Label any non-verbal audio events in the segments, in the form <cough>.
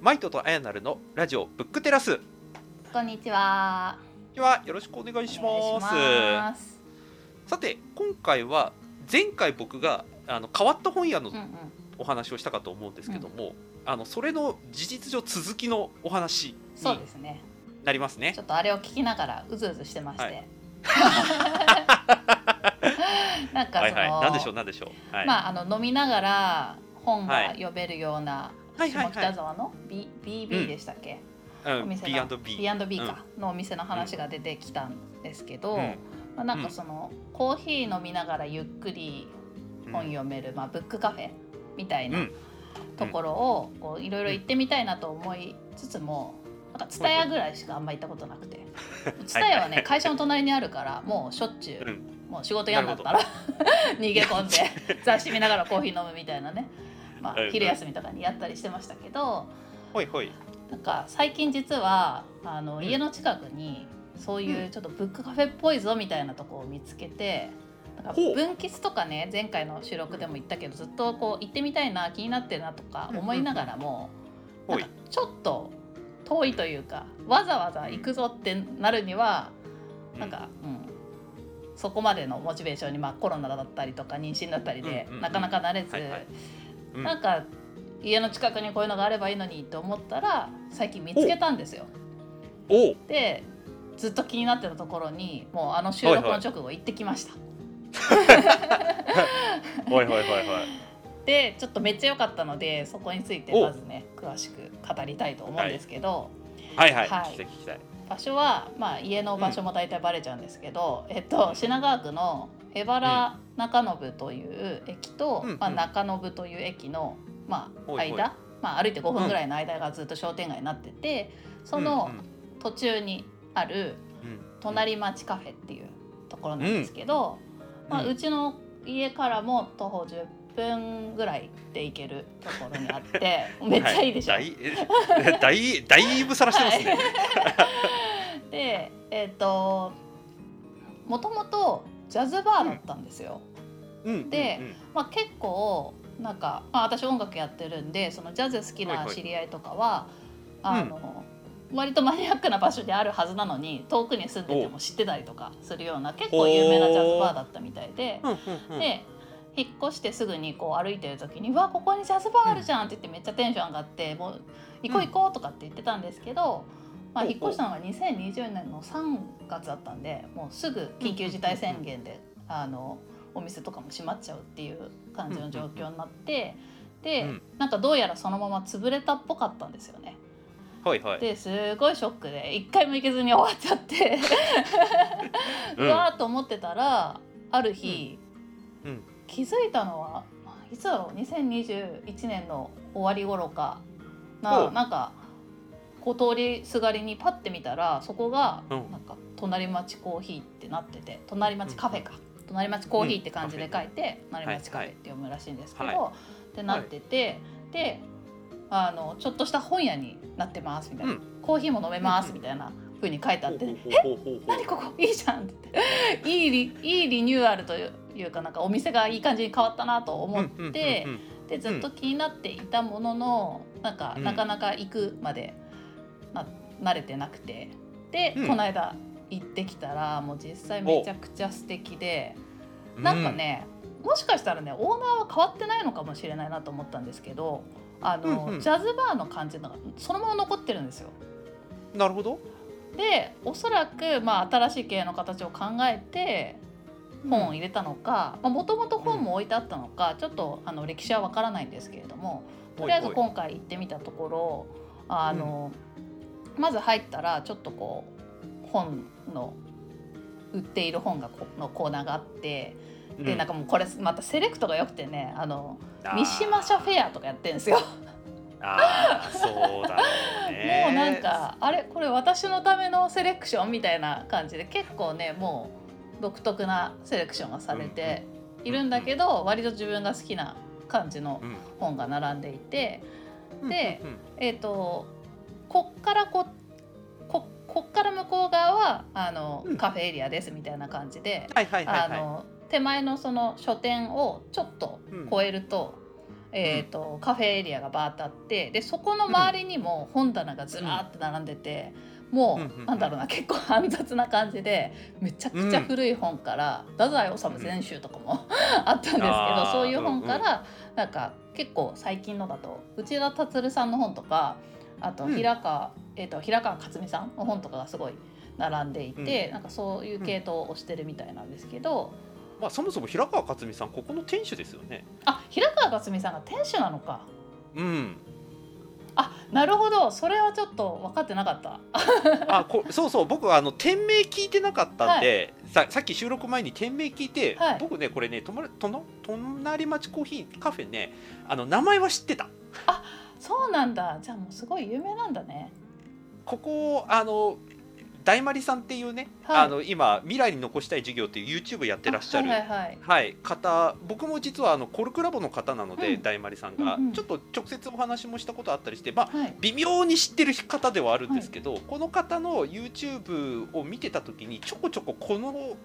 マイトとアヤナルのラジオブックテラスこんにちは。ではよろしくお願いします。さて今回は前回僕があの変わった本屋のうんうん。お話をしたかと思うんですけども、あのそれの事実上続きのお話そうにですね。なりますねちょっとあれを聞きながらうずうずしてまして。はい <laughs> なんかその、はいはいなんでしょうなんでしょうはい、まああの飲みながら本がはい読めるようなはいはいはい。下北沢の？B BB でしたっけ？うん。お店の B&B B&B か、のお店の話が出てきたんですけど、うん。まあなんかその、コーヒー飲みながらゆっくり本読める、まあブックカフェみたいな。うん。ところをいろいろ行ってみたいなと思いつつもなんか蔦屋ぐらいしかあんま行ったことなくて。<laughs> 蔦屋はね会社の隣にあるからもうしょっちゅう、うん。もう仕事嫌になったら <laughs> 逃げ込んで雑誌見ながらコーヒー飲むみたいなね、まあ昼休みとかにやったりしてましたけどほいほい。なんか最近実はあのうん家の近くにそういうちょっとブックカフェっぽいぞみたいなとこを見つけて。なんか分岐とかね前回の収録でも言ったけどずっとこう行ってみたいな気になってるなとか思いながらも、ほい。なんかちょっと遠いというかわざわざ行くぞってなるには、なんか、うん、そこまでのモチベーションに、まあ、コロナだったりとか妊娠だったりで、うんうんうんなかなか慣れず、はいはいうん。なんか家の近くにこういうのがあればいいのにと思ったら最近見つけたんですよ。でずっと気になってたところにもうあの収録の直後行ってきました。ほいほい。ほいほいでちょっとめっちゃ良かったのでそこについてお。まずね詳しく語りたいと思うんですけど。はいはい、はい。聞きたい聞きたい。場所は、まあ、家の場所も大体バレちゃうんですけど、えっと、品川区の江原中延という駅と、うんうん。まあ、中延という駅の、まあ、間、まあ、歩いて5分ぐらいの間がずっと商店街になってて、その途中にある隣町カフェっていうところなんですけど、うん。まあ、うちの家からも徒歩10分ぐらいで行けるところにあって <laughs> めっちゃいいでしょ？はい、だいだいぶさらしてますね、<laughs> でえっ、ともともとジャズバーだったんですよ。うん。でうん。うん。まあ、結構なんか、まあ、私音楽やってるんでそのジャズ好きはいはい。な知り合いとかは、あの割とマニアックな場所であるはずなのに遠くに住んでても知ってたりとかするような結構有名なジャズバーだったみたいで。うんうんうん。で引っ越してすぐにこう歩いてる時に「うわここにジャズバーあるじゃん」って言ってめっちゃテンション上がって「もう行こう行こう」とかって言ってたんですけど、まあ、引っ越したのが2020年の3月だったんでもうすぐ緊急事態宣言であのお店とかも閉まっちゃうっていう感じの状況になってで、うん。なんかどうやらそのまま潰れたっぽかったんですよね。はいはい。ですごいショックで一回も行けずに終わっちゃって。<laughs> うわーと思ってたらある日、うん。うん。気づいたのはいつだろう？2021年の終わり頃かな。なんかこう通りすがりにパッて見たらそこがうん。なんか隣町コーヒーってなってて隣町カフェか、隣町コーヒーって感じで書いて、隣町カフェって読むらしいんですけど、はってなってて、であのちょっとした本屋になってますみたいな、うん。コーヒーも飲めますうん。みたいな風に書いてあって、ほうほうほうほう。ほう何ここ？いいじゃんって <laughs> いいリいいリニューアルというかなんかお店がいい感じに変わったなと思って、うんうんうん。でずっと気になっていたもののなんか、うん。なかなか行くまでな慣れてなくて。で、うん。この間行ってきたらもう実際めちゃくちゃ素敵で。なんかね、もしかしたらねオーナーは変わってないのかもしれないなと思ったんですけどあの、うんうん。ジャズバーの感じがそのまま残ってるんですよ。うんなるほど。でおそらく、まあ、新しい経営の形を考えて本を入れたのかもともと本も置いてあったのか、ちょっとあの歴史はわからないんですけれどもとりあえず今回行ってみたところあの、まず入ったらちょっとこう本の売っている本がこのコーナーがあってでなんかもうこれまたセレクトが良くてねあの三島社フェアとかやってるんですよ。あーそうだね。<laughs> もうなんかあれこれ私のためのセレクションみたいな感じで結構ねもう独特なセレクションがされているんだけど割と自分が好きな感じのうん。本が並んでいてでうんうん。えっ、とこっからこここっから向こう側はあの、うん。カフェエリアですみたいな感じで、手前のその書店をちょっと越えると、えーとカフェエリアがバーッとあってでそこの周りにも本棚がずらーって並んでて、もうんうんううん。なんだろうな結構煩雑な感じでめちゃくちゃ古い本から「太宰治全集」とかもあったんですけどそういう本からなんか結構最近のだと内田達さんの本とかあとうん。平川、えー、と平川克美さんの本とかがすごい並んでいて、なんかそういう系統をしてるみたいなんですけど、まあそもそも平川克美さんここの店主ですよね。あ平川克美さんが店主なのか。うん。あなるほど。それはちょっと分かってなかった。あこそうそう。僕はあの店名聞いてなかったんで、ささっき収録前に店名聞いて、はい。僕ねこれね隣町コーヒーカフェねあの名前は知ってたそうなんだ。じゃあもうすごい有名なんだね。ここあの大丸さんっていうね、はい。あの今未来に残したい授業っていう YouTube やってらっしゃるあはいはいはい。はい、方僕も実はあのコルクラボの方なので、うん。大丸さんが、うんうん。ちょっと直接お話もしたことあったりして、まあ、はい。微妙に知ってる方ではあるんですけど、この方の YouTube を見てた時にちょこちょここの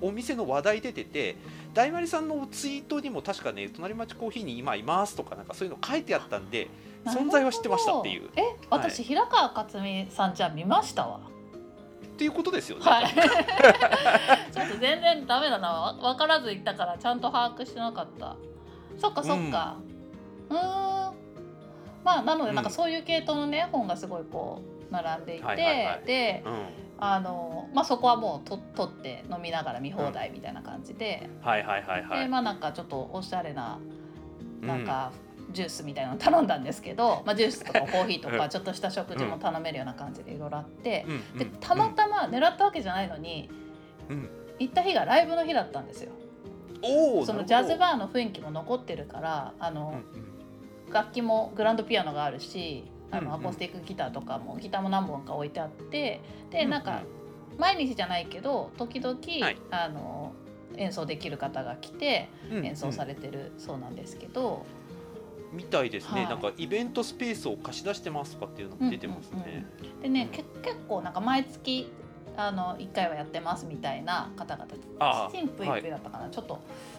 お店の話題出てて大丸さんのツイートにも確かね「隣町コーヒーに今います」とかなんかそういうの書いてあったんで存在は知ってましたっていう。え私、平川克美さんじゃ見ました？わっていうことですよね。はい。<laughs> ちょっと全然ダメだな。わ分からず言ったからちゃんと把握してなかった。そっかそっか。うーん。まあなのでなんかそういう系統のね本がすごいこう並んでいて、はいはいはい。でうん。あのまあそこはもうと取って飲みながら見放題みたいな感じで、はいはいはいはい。でまあなんかちょっとおしゃれなうんなん。かジュースみたいなの頼んだんですけど、まあ、ジュースとかコーヒーと <laughs> うん。かちょっとした食事も頼めるような感じでいろいろあって、うん。うん。でたまたま狙ったわけじゃないのに、うん。行った日がライブの日だったんですよ。そのジャズバーの雰囲気も残ってるからあの、楽器もグランドピアノがあるしあうんうん。のアコースティックギターとかもギターも何本か置いてあってでうんなんか毎日じゃないけど時々、はい。あの演奏できる方が来て演奏されれてるそうなんですけど、みたいですね、はい。なんかイベントスペースを貸し出してますとかっていうのも出てますね。でね、うん。け結構なんか毎月あの1回はやってますみたいな方々。チチンプイプイだったかな、ちょっと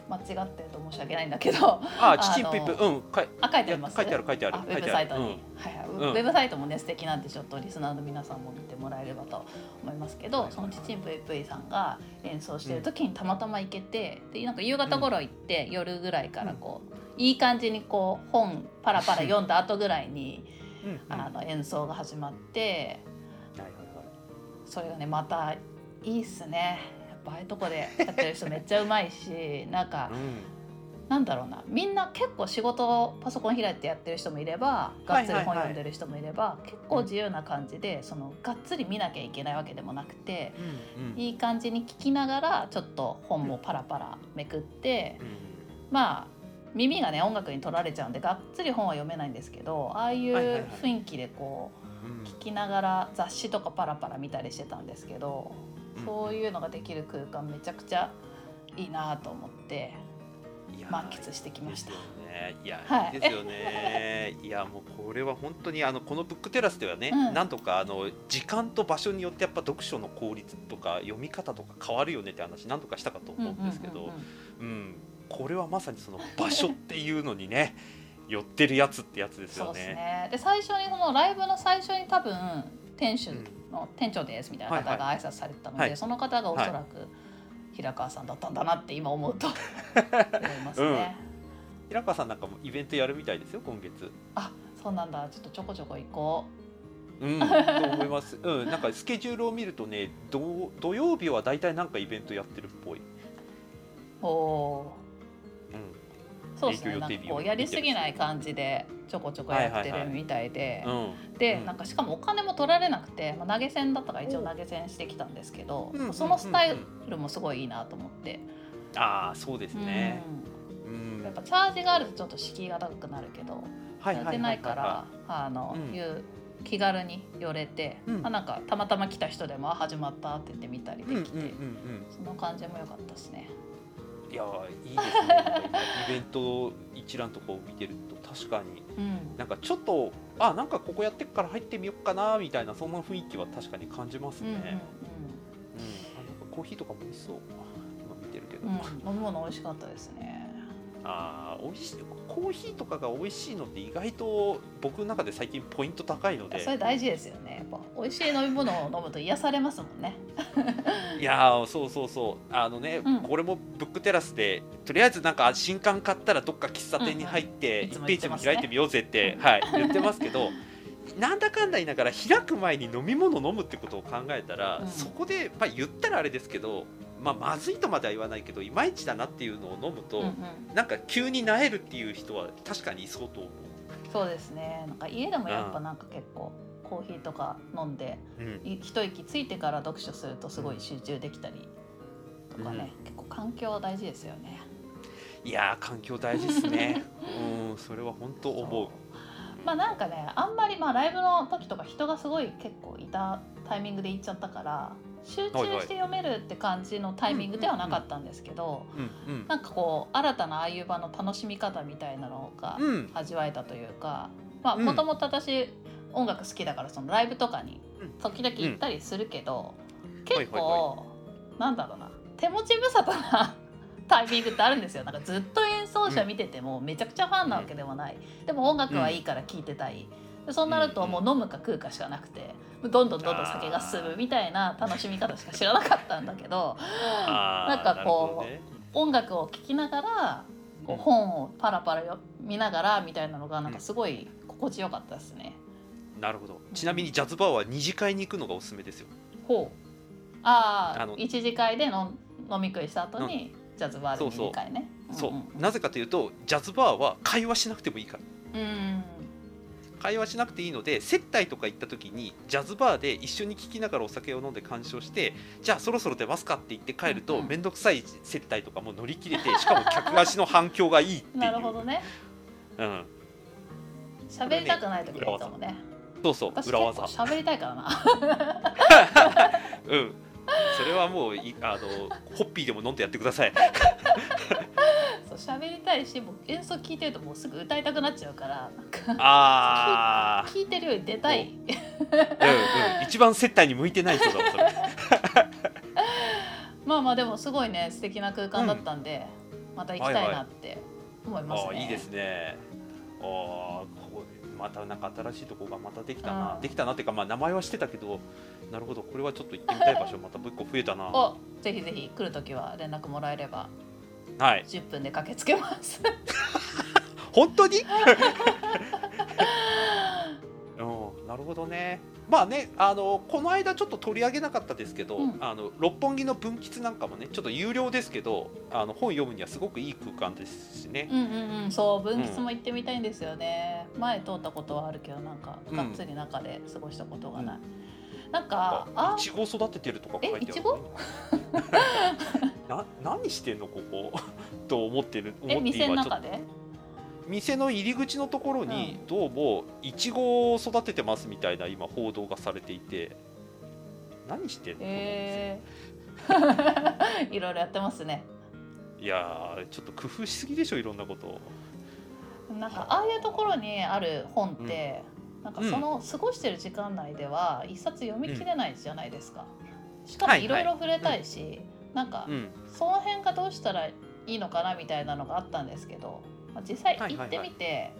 間違ってると申し訳ないんだけど。あ <laughs> チチンプイプ、うん、かいあ書いてあります？書いてある書いてあるあウェブサイトに、うん。はいはい。うん。ウェブサイトもね素敵なんでちょっとリスナーの皆さんも見てもらえればと思いますけど、はいそのチチンプイプイさんが演奏してる時にたまたま行けてでなんか夕方頃行って、夜ぐらいからこう、いい感じにこう本パラパラ読んだ後ぐらいに、うんうんあの演奏が始まってはいはいはいそれがねまたいいっすね。やっぱああいうとこでやってる人めっちゃうまいし <laughs> なんかなんだろうな。みんな結構仕事をパソコン開いてやってる人もいればがっつり本読んでる人もいれば、結構自由な感じでそのがっつり見なきゃいけないわけでもなくてうんうん。うんいい感じに聞きながらちょっと本もパラパラめくってまあ耳がね音楽に取られちゃうんでがっつり本は読めないんですけどああいうはいはいはい。雰囲気でこうんう聞きながら雑誌とかパラパラ見たりしてたんですけどうん。そういうのができる空間めちゃくちゃいいなと思っていや満喫してきました。いや、はい。い、いですよね。いやもうこれは本当にあのこのブックテラスではね、うん。なんとかあの時間と場所によってやっぱ読書の効率とか読み方とか変わるよねって話なんとかしたかと思うんですけど、うん。これはまさにその場所っていうのにね寄ってるやつってやつですそうですよね。ねで最初にそのライブの最初に多分店主の店長ですみたいな方が挨拶されてたので、はいその方がおそらく平川さんだったんだなって今思うと <laughs> 思いますね。平川さんなんかもイベントやるみたいですよ今月。あそうなんだちょっとちょこちょこ行こうん、と思います。うん、なんかスケジュールを見るとね、土土曜日はだいたいなんかイベントやってるっぽい。う。おおそうですね。なんかこうやりすぎない感じでちょこちょこやってるみたいで。うん、でうん。なんかしかもお金も取られなくて、まあ、投げ銭だったから一応投げ銭してきたんですけど、うん。そのスタイルもすごいいいなと思って、ああ、そうですね。やっぱチャージがあるとちょっと敷居が高くなるけど、はいやってないからあの、うん。いう気軽に寄れて、うん。あなんかたまたま来た人でもあ始まったって言って見たりできて。その感じも良かったですね。いやーいいですね。イベント一覧とかを見てると確かにうんなんかちょっとあなんかここやってっから入ってみようかなみたいなそんな雰囲気は確かに感じますね。うんうんうん、あなんかコーヒーとかも美味しそう。今見てるけど。飲み物美味しかったですね。あー美味しいコーヒーとかが美味しいのって意外と僕の中で最近ポイント高いので。それ大事ですよね。やっぱ美味しい飲み物を飲むと癒されますもんね。<laughs> いやーそうそうそう。あのね、うん。これもブックテラスでとりあえずなんか新刊買ったらどっか喫茶店に入ってうん。うんいつも1ページも開いてみようぜって、はい、言ってますけど <laughs> なんだかんだ言いながら開く前に飲み物飲むってことを考えたら、うん。そこで、まあ、言ったらあれですけど、まあ、まずいとまでは言わないけどいまいちだなっていうのを飲むと、うんうん。なんか急になえるっていう人は確かにいそうと思う。そうですね。なんか家でもやっぱなんか結構コーヒーとか飲んでうん。い一息ついてから読書するとすごい集中できたりとかね、結構環境大事ですよね。いやー環境大事ですね。うんそれは本当思う。まあなんかねあんまりまあライブの時とか人がすごい結構いたタイミングで行っちゃったから集中して読めるって感じのタイミングではなかったんですけど、うんうん。なんかこう新たなああいう場の楽しみ方みたいなのがうん。味わえたというかまあうん。もともと私音楽好きだからそのライブとかにうん。時々行ったりするけど、はい結構なんだろうな手持ち無沙汰なタイミングってあるんですよ。なんかずっと演奏者見ててもめちゃくちゃファンなわけでもない、でも音楽はいいから聴いてたい、でそうなるともう飲むか食うかしかなくてどんどんどんどん酒が進むみたいな楽しみ方しか知らなかったんだけどなんかこうね。音楽を聴きながらこう本をパラパラよ見ながらみたいなのがなんかすごい心地よかったですね。なるほど。ちなみにジャズバーは二次会に行くのがおすすめですよ。ほう。ああ一次会での飲み食いした後にジャズバーで二次会ね。そう、なぜかというとジャズバーは会話しなくてもいいから。うん会話しなくていいので接待とか行った時にジャズバーで一緒に聴きながらお酒を飲んで鑑賞してじゃあそろそろ出ますかって言って帰るとうんうん面倒くさい接待とかも乗り切れて <laughs> しかも客足の反響がいいっていうなるほどね。うん、喋りたくない時がいいかもね。そうそう私裏技喋りたいからな。<laughs> うんそれはもういあのホッピーでも飲んでやってくださいそう喋りたいし、もう演奏聞いてるともうすぐ歌いたくなっちゃうから、なんかあ聞いてるより出たい。ーうんうん一番接待に向いてない人だわそれ。<laughs> まあまあでもすごいね素敵な空間だったんで、また行きたいなって思いますね。あーいいですね。あーここまたなんか新しいとこがまたできたな、うん。できたなっていうかまあ名前は知ってたけどなるほどこれはちょっと行ってみたい場所またもう一個増えたな。おぜひぜひ来るときは連絡もらえればはい。10分で駆けつけます。本当に？<laughs> うんなるほどね。まあねあのこの間ちょっと取り上げなかったですけど、うん。あの六本木の分吉なんかもねちょっと有料ですけどあの本読むにはすごくいい空間ですしね。うんうんうん。そう分吉も行ってみたいんですよね。前通ったことはあるけどなんかうん。がっつり中で過ごしたことがない。なんかあいちご育ててるとか書いてあるえいちごな何してんのここ？<laughs> と思ってる思ってえ店の今ちょっと。中で？店の入り口のところにどうもいちごを育ててますみたいな今報道がされていて。何してんのえー、<laughs> いろいろやってますね。いやーちょっと工夫しすぎでしょいろんなこと。なんかああいうところにある本って、なんかうんその過ごしてる時間内では一冊読み切れないじゃないですか。しかもはいはい。いろいろ触れたいし、なんかうん。その辺がどうしたらいいのかなみたいなのがあったんですけど、まあ、実際行ってみて、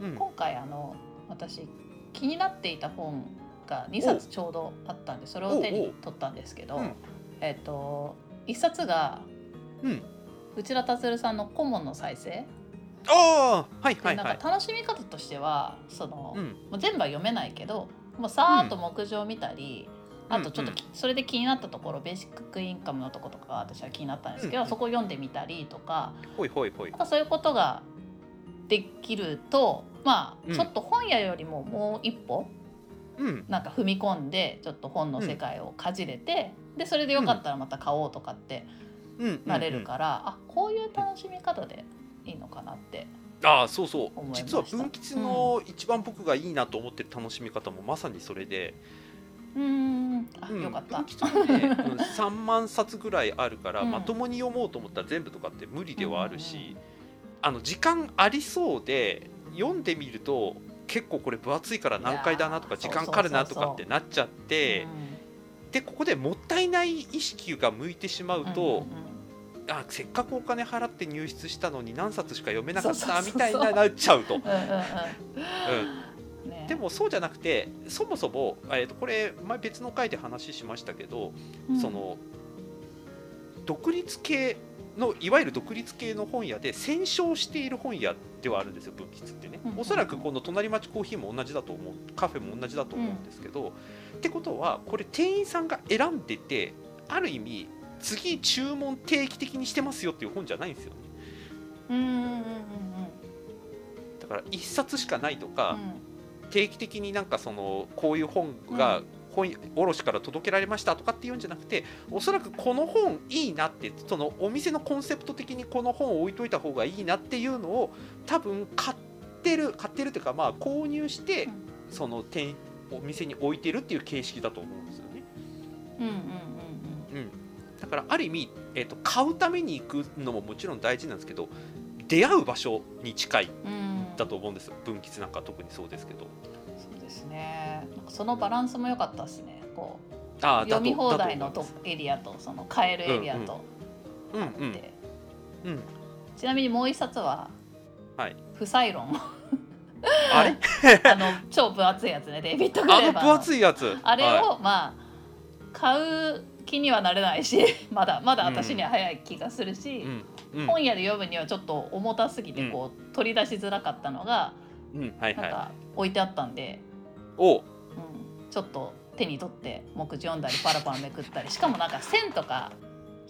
うん。今回あの私気になっていた本が2冊ちょうどあったんでそれを手に取ったんですけど、うん。えっ、と1冊がうん。内田達さんの「顧問の再生」ああはいではいはい。なんか楽しみ方としてはその、うん。もう全部は読めないけどもうさーっと目次を見たり、うんあとちょっとき、それで気になったところベーシックインカムのとことかが私は気になったんですけど、うんそこを読んでみたりとかほいほいほい。そういうことができるとまあうん。ちょっと本屋よりももう一歩うん。なんか踏み込んでちょっと本の世界をかじれて、でそれでよかったらまた買おうとかってうんなれるから、あこういう楽しみ方でいいのかなって。ああそうそう。実は分吉の一番僕がいいなと思ってる楽しみ方もまさにそれで、うーんあ、うん。よかった。分。吉もね、うん3万冊ぐらいあるから、うん。まともに読もうと思ったら全部とかって無理ではあるし、あの時間ありそうで読んでみると結構これ分厚いから難解だなとか時間かかるなとかってなっちゃってでここでもったいない意識が向いてしまうと、あせっかくお金払って入室したのに何冊しか読めなかったみたいななっちゃうと。うんね。でもそうじゃなくてそもそも、えー、とこれ前別の回で話しましたけど、うん。その独立系のいわゆる独立系の本屋で戦勝している本屋ではあるんですよ文吉ってね。うんうん。うんおそらくこの隣町コーヒーも同じだと思うカフェも同じだと思うんですけど、ってことはこれ店員さんが選んでてある意味次注文定期的にしてますよっていう本じゃないんですよね。うんうんうんうんだから1冊しかないとうか、ん定期的になんかそのこういう本が本卸から届けられましたとかっていうんじゃなくておそらくこの本いいなってそのお店のコンセプト的にこの本を置いといた方がいいなっていうのを多分買ってる買ってるというかまあ購入してうん。その店お店に置いてるっていう形式だと思うんですよね。うんうんうんうん、だからある意味、えー、と買うために行くのももちろん大事なんですけど出会う場所に近い。うんうんだと思うんですよ。文吉なんか特にそうですけど。そうですね。なんかそのバランスも良かったですね。こうあー読み放題のとエリアとその買えるエリアと。うんあって、うん。うん。ちなみにもう一冊ははい「不採論」あれ？<laughs> あの超分厚いやつねデイビッド・グあの分レーバーの。厚いやつ。あれを、はまあ買う気にはなれないし <laughs> まだまだ私には早い気がするし、うん本屋で読むにはちょっと重たすぎてこう、取り出しづらかったのがうん。はいはい。なんか置いてあったんで、お。うん、ちょっと手に取って目次読んだりパラパラめくったりしかもなんか線とか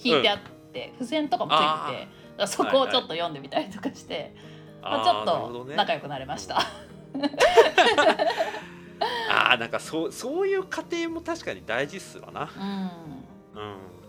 引いてあって、付箋とかもついててあー。だからそこをちょっと読んでみたりとかして、まあ、ちょっと仲良くなれました。<laughs> あーなんかそうそういう過程も確かに大事っすわな。うん。うん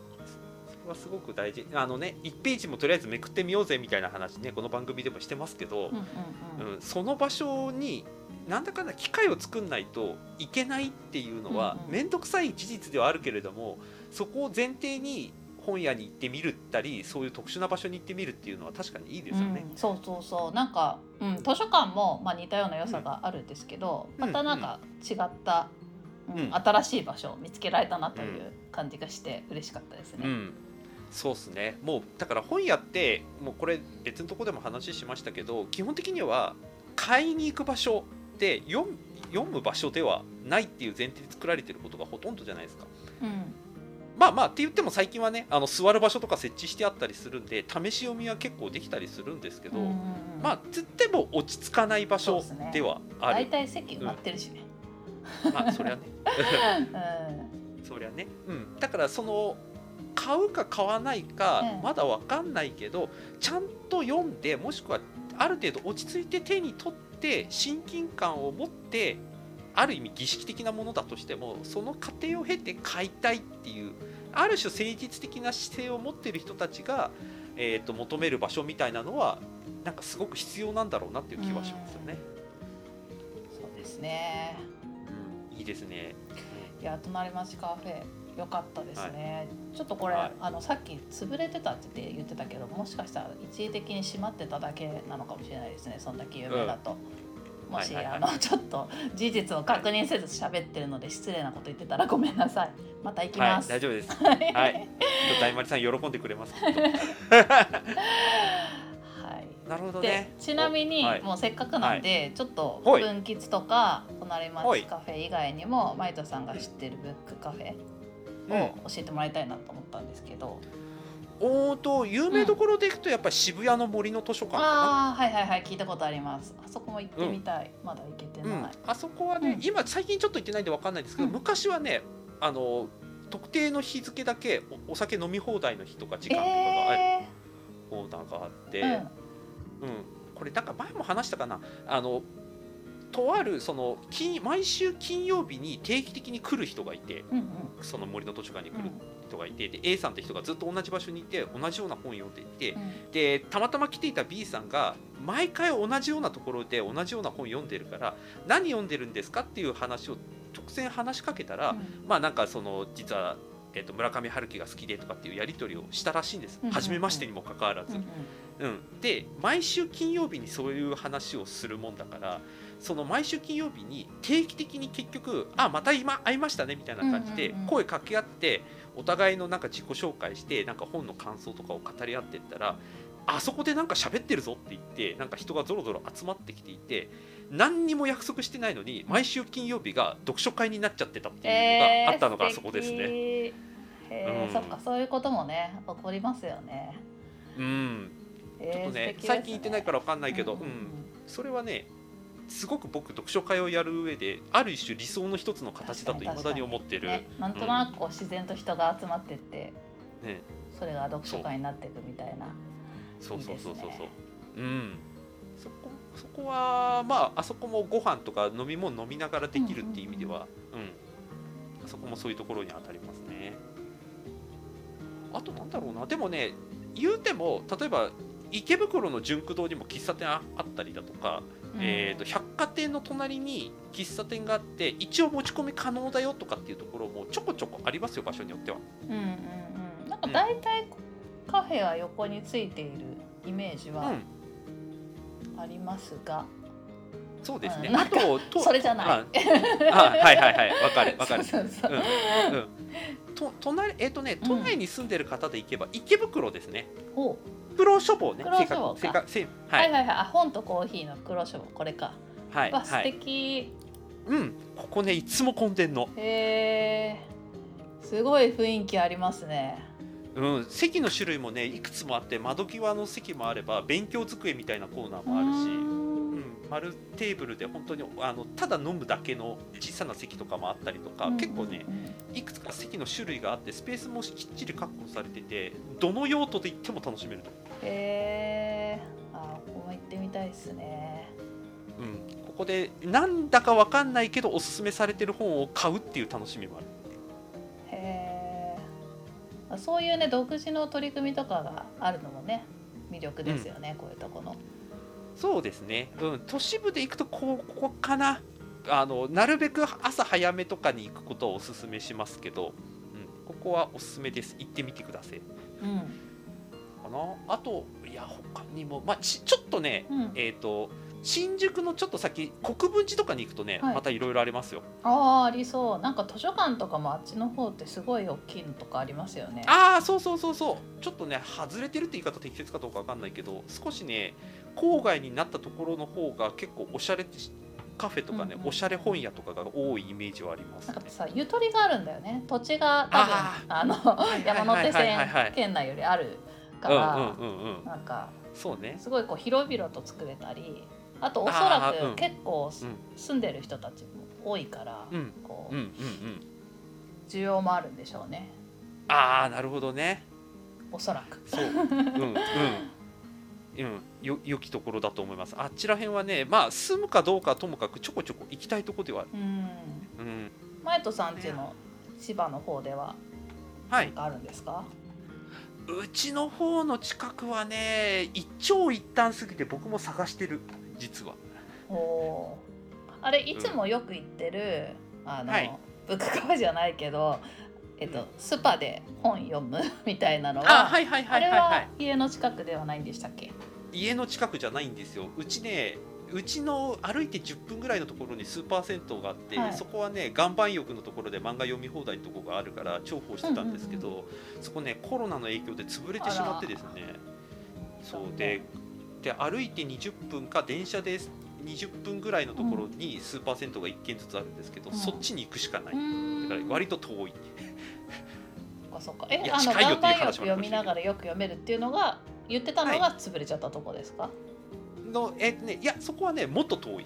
はすごく大事。あのね1ページもとりあえずめくってみようぜみたいな話ねこの番組でもしてますけどうん、うんうん。うん、その場所になんだかんだ機会を作んないといけないっていうのはうんうん面倒くさい事実ではあるけれどもそこを前提に本屋に行ってみるったりそういう特殊な場所に行ってみるっていうのは確かにいいですよね。うん、そうそうそう。なんか、うん、図書館も、まあ、似たような良さがあるんですけど、うん。またなんか違った、うんうん。新しい場所を見つけられたなという感じがして嬉しかったですね。うん、そうっすね。もうだから本屋ってもうこれ別のとこでも話しましたけど基本的には買いに行く場所で読む場所ではないっていう前提で作られてることがほとんどじゃないですか。うん。まあまあって言っても最近はねあの座る場所とか設置してあったりするんで試し読みは結構できたりするんですけど、うんうんうん。まあつっても落ち着かない場所ではある、大体席埋まってるしね。まあそりゃね。<laughs> うそりゃね、うん、だからその買うか買わないかうんまだ分かんないけど、ちゃんと読んでもしくはある程度落ち着いて手に取って親近感を持ってある意味儀式的なものだとしてもその過程を経て買いたいっていうある種誠実的な姿勢を持っている人たちが、えー、と求める場所みたいなのはなんかすごく必要なんだろうなっていう気はしますよね。んそうですね。うん、いいですね。いや隣町カフェ良かったですね、ちょっとこれ、はい。あのさっき潰れてたって言ってたけどもしかしたら一時的に閉まってただけなのかもしれないですねそんだけ有名だと。もし、はいはいはい。あのちょっと事実を確認せず喋ってるので失礼なこと言ってたらごめんなさい。また行きはいま、す、大丈夫です。は <laughs> はい、大丸さん喜んでくれます。はい。なるほどでね。ちなみに、おはい。もうせっかくなんで、ちょっとはい。分吉とか隣はい。町カフェ以外にもマイトさんが知ってるブックカフェを教えてもらいたいなと思ったんですけど、おーと有名どころでいくとやっぱり渋谷の森の図書館かな。ああはいはいはい聞いたことあります。あそこも行ってみたい、まだ行けてない、うん、あそこはね、うん。今最近ちょっと行ってないんでわかんないですけど、うん。昔はねあの特定の日付だけおお酒飲み放題の日とか時間とかがある。えコーナーがあって、うん。これなんか前も話したかな。あのとあるその金毎週金曜日に定期的に来る人がいてうんうん。その森の図書館に来るうん人がいて、で A さんって人がずっと同じ場所にいて同じような本読んでいて、うん。でたまたま来ていた B さんが毎回同じようなところで同じような本読んでるから何読んでるんですかっていう話を直線話しかけたら、まあなんかその実は、えっと村上春樹が好きでとかっていうやり取りをしたらしいんです、うんうんうん。初めましてにもかかわらず。うん。うん、で毎週金曜日にそういう話をするもんだからその毎週金曜日に定期的に結局「あまた今会いましたね」みたいな感じで声かけ合ってお互いのなんか自己紹介してなんか本の感想とかを語り合ってったらあそこでなんか喋ってるぞって言ってなんか人がぞろぞろ集まってきていて何にも約束してないのに毎週金曜日が読書会になっちゃってたっていうのがあったのがあそこですね。ね。えーうん。そっかそういうこともね起こりますよね。うん。えーちょっとね素敵です最近行ってないから分かんないけど、うんうん。それはねすごく僕読書会をやる上である一種理想の一つの形だと未だに思ってる、ね、なんとなくこう自然と人が集まってって、ね、それが読書会になっていくみたいな。そう。そうそうそうそう。うん。そこそこはまああそこもご飯とか飲み物飲みながらできるっていう意味ではうん、あそこもそういうところに当たりますね。あとなんだろうな。でもね言うても例えば池袋の純駆堂にも喫茶店ああったりだとか、えー、と百貨店の隣に喫茶店があって一応持ち込み可能だよとかっていうところもちょこちょこありますよ場所によっては。うんうんうん。なんか大体カフェは横についているイメージはうん。ありますが、そうですね、うん。あととそれじゃない。ああはいはいはい。わかるわかる。そうそうそう。うん。うんと隣えっ、とね都内に住んでる方で行けば池袋ですね。お。黒書房ね。黒書房か。正確正確正ははい。いはいはい。あ本とコーヒーの黒書これか。わ素はいはい。敵。うん。ここねいつも混んでんの。へえ。すごい雰囲気ありますね。うん。席の種類もねいくつもあって窓際の席もあれば勉強机みたいなコーナーもあるし丸テーブルで本当にあのただ飲むだけの小さな席とかもあったりとか、結構ねうんいくつか席の種類があってスペースもきっちり確保されててどの用途で行っても楽しめると、へえ。あここも行ってみたいですね。うん、ここでなんだかわかんないけどおすすめされてる本を買うっていう楽しみもあるへえ。そういうね独自の取り組みとかがあるのもね魅力ですよね、こういうとこの。そうですね、うん、都市部で行くとこここかな。あのなるべく朝早めとかに行くことをおすすめしますけど、うん、ここはおすすめです。行ってみてください。うん。かな。あといや他にも、まあ、ちちょっとねうん。えっ、と新宿のちょっと先国分寺とかに行くとね、はい。またいろいろありますよ。ああありそう。なんか図書館とかもあっちの方ってすごい大きいのとかありますよね。ああそうそうそうそう。ちょっとね外れてるって言い方適切かどうかわかんないけど少しね郊外になったところの方が結構おしゃれカフェとかね、うんうん。おしゃれ本屋とかが多いイメージはありますね。なんかさゆとりがあるんだよね。土地が多分ああの山手線県内よりあるかうんら、うんうんうん。なんかそうね。すごいこう広々と作れたりあとおそらく結構住んでる人たちも多いから、うん。こう需要もあるんでしょうね。ああなるほどね。おそらく。そう。うんうん。うん。よ良きところだと思います。あっちらへんはねまあ住むかどうかはともかくちょこちょこ行きたいとこではある。うん。うん。マエトさんちの千葉の方でははかあるんですか、うちの方の近くはね一長一短すぎて僕も探してる実は。おあれいつもよく行ってる、あの、はい。ブックカフェじゃないけど、えっと、うん。スパで本読む <laughs> みたいなのはあはいはいはあれいは家の近くではないんでしたっけ？家の近くじゃないんですよ。うちねうちの歩いて10分ぐらいのところにスーパー銭湯があって、はい。そこはね岩盤浴のところで漫画読み放題のところがあるから重宝してたんですけど、そこねコロナの影響で潰れてしまってですね。そうでで歩いて20分か電車で20分ぐらいのところにスーパー銭湯が1軒ずつあるんですけど、うん。そっちに行くしかない、だから割と遠い。そっか。そっかえあの近いよっていう岩盤浴読みながらよく読めるっていうのが言ってたのが潰れちゃったとこですか、のえっとねいやそこはねもっと遠い。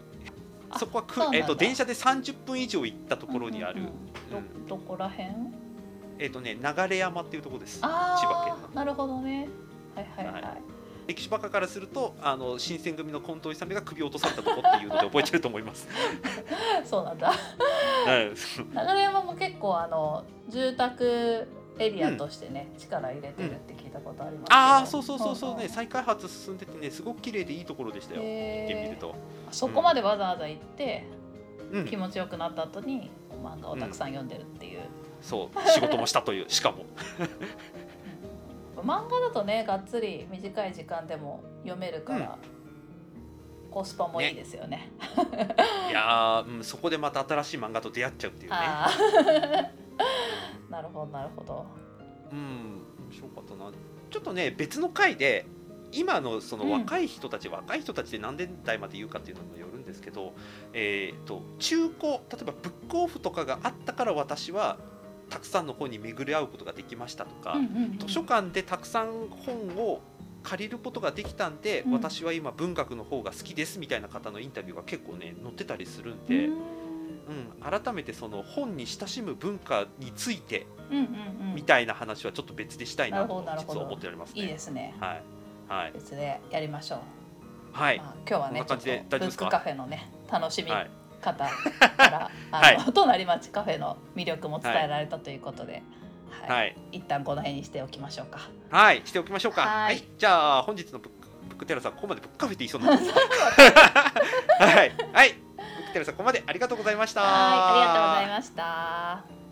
あそこはくえっと電車で30分以上行ったところにある、うんうんうんうん。どどこら辺？えっ、とね流山っていうところです。千あ葉県なるほどね。はいはいはい、はい歴史バカからするとあの新選組の近藤勇が首を落とされたとこっていうので覚えてると思います。<laughs> そうなんだ。はい。流山も結構あの住宅エリアとしてね、力入れてるって聞いたことありますああそうそうそうそうね。んん再開発進んでてねすごく綺麗でいいところでしたよ。行ってみると。そこまでわざわざ行ってうん。気持ちよくなった後に漫画をたくさん読んでるっていう、そう。仕事もしたという。しかも。漫画だとねがっつり短い時間でも読めるから、コスパもいいですよね。いやー、うん、そこでまた新しい漫画と出会っちゃうっていうね。なるほどなるほど。うん面白かったな。ちょっとね別の回で今のその若い人たち、若い人たちで何年代まで言うかっていうのにもよるんですけど、えー、と中古例えばブックオフとかがあったから私はたくさんの本に巡り合うことができましたとか、うんうんうん。図書館でたくさん本を借りることができたんで、うん。私は今文学の方が好きですみたいな方のインタビューが結構ね載ってたりするんうで、ん。うん、改めてその本に親しむ文化についてうんうんうん。みたいな話はちょっと別でしたいなと実は思っておりますね。いいですね。はい。はい。別でやりましょう、はい。まあ、今日はねちょっとブックカフェのね楽しみ。はい方から、<laughs> はい。あの隣町カフェの魅力も伝えられたということで、はい。はい。一旦この辺にしておきましょうか。はいしておきましょうか。ははい。い、じゃあ本日のブックブックテラさんここまでブックカフェって言いそうになって <laughs> はい。はい。ブックテラさんここまでありがとうございました。はい、ありがとうございました。